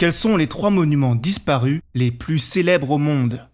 Quels sont les trois monuments disparus les plus célèbres au monde?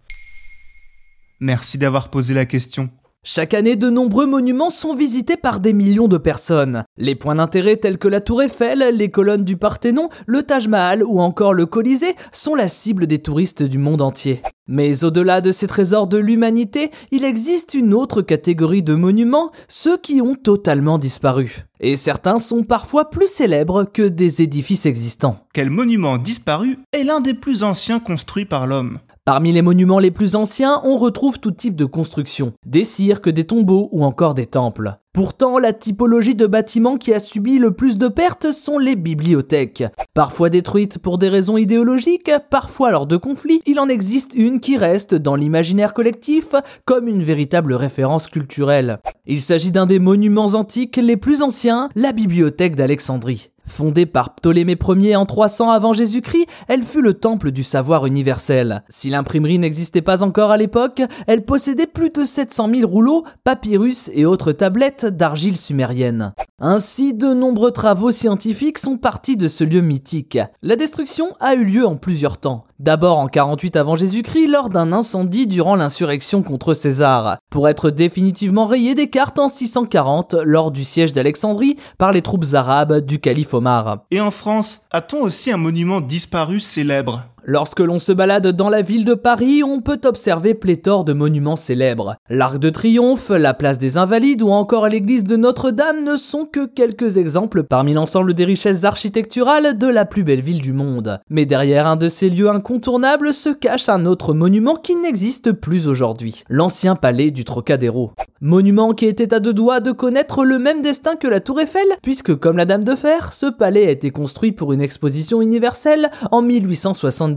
Merci d'avoir posé la question. Chaque année, de nombreux monuments sont visités par des millions de personnes. Les points d'intérêt tels que la Tour Eiffel, les colonnes du Parthénon, le Taj Mahal ou encore le Colisée sont la cible des touristes du monde entier. Mais au-delà de ces trésors de l'humanité, il existe une autre catégorie de monuments, ceux qui ont totalement disparu. Et certains sont parfois plus célèbres que des édifices existants. Quel monument disparu est l'un des plus anciens construits par l'homme Parmi les monuments les plus anciens, on retrouve tout type de constructions, des cirques, des tombeaux ou encore des temples. Pourtant, la typologie de bâtiments qui a subi le plus de pertes sont les bibliothèques. Parfois détruites pour des raisons idéologiques, parfois lors de conflits, il en existe une qui reste dans l'imaginaire collectif comme une véritable référence culturelle. Il s'agit d'un des monuments antiques les plus anciens, la bibliothèque d'Alexandrie. Fondée par Ptolémée Ier en 300 avant Jésus-Christ, elle fut le temple du savoir universel. Si l'imprimerie n'existait pas encore à l'époque, elle possédait plus de 700 000 rouleaux, papyrus et autres tablettes d'argile sumérienne. Ainsi, de nombreux travaux scientifiques sont partis de ce lieu mythique. La destruction a eu lieu en plusieurs temps. D'abord en 48 avant Jésus-Christ lors d'un incendie durant l'insurrection contre César, pour être définitivement rayé des cartes en 640 lors du siège d'Alexandrie par les troupes arabes du calife Omar. Et en France, a-t-on aussi un monument disparu célèbre? Lorsque l'on se balade dans la ville de Paris, on peut observer pléthore de monuments célèbres. L'Arc de Triomphe, la place des Invalides ou encore l'église de Notre-Dame ne sont que quelques exemples parmi l'ensemble des richesses architecturales de la plus belle ville du monde. Mais derrière un de ces lieux incontournables se cache un autre monument qui n'existe plus aujourd'hui, l'ancien palais du Trocadéro. Monument qui était à deux doigts de connaître le même destin que la Tour Eiffel, puisque comme la Dame de Fer, ce palais a été construit pour une exposition universelle en 1870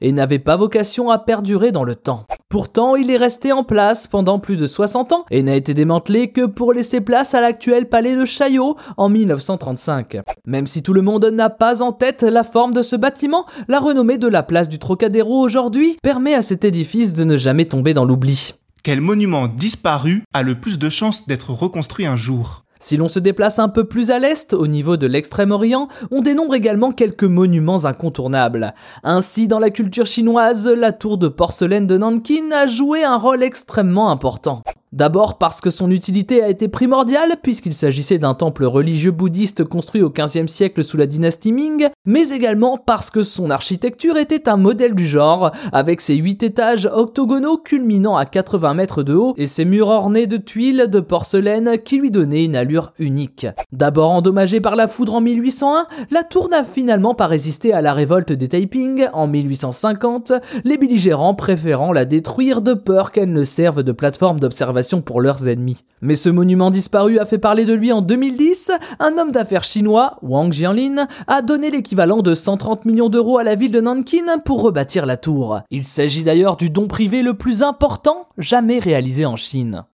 et n'avait pas vocation à perdurer dans le temps. Pourtant, il est resté en place pendant plus de 60 ans et n'a été démantelé que pour laisser place à l'actuel palais de Chaillot en 1935. Même si tout le monde n'a pas en tête la forme de ce bâtiment, la renommée de la place du Trocadéro aujourd'hui permet à cet édifice de ne jamais tomber dans l'oubli. Quel monument disparu a le plus de chances d'être reconstruit un jour? Si l'on se déplace un peu plus à l'est, au niveau de l'extrême-orient, on dénombre également quelques monuments incontournables. Ainsi, dans la culture chinoise, la tour de porcelaine de Nankin a joué un rôle extrêmement important. D'abord parce que son utilité a été primordiale, puisqu'il s'agissait d'un temple religieux bouddhiste construit au XVe siècle sous la dynastie Ming, mais également parce que son architecture était un modèle du genre, avec ses 8 étages octogonaux culminant à 80 mètres de haut et ses murs ornés de tuiles de porcelaine qui lui donnaient une allure unique. D'abord endommagée par la foudre en 1801, la tour n'a finalement pas résisté à la révolte des Taiping en 1850, les belligérants préférant la détruire de peur qu'elle ne serve de plateforme d'observation pour leurs ennemis. Mais ce monument disparu a fait parler de lui en 2010. Un homme d'affaires chinois, Wang Jianlin, a donné l'équivalent de 130 millions d'euros à la ville de Nankin pour rebâtir la tour. Il s'agit d'ailleurs du don privé le plus important jamais réalisé en Chine.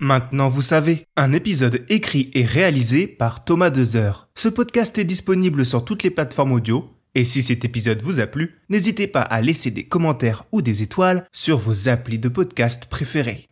Maintenant vous savez, un épisode écrit et réalisé par Thomas Dezer. Ce podcast est disponible sur toutes les plateformes audio, et si cet épisode vous a plu, n'hésitez pas à laisser des commentaires ou des étoiles sur vos applis de podcast préférés.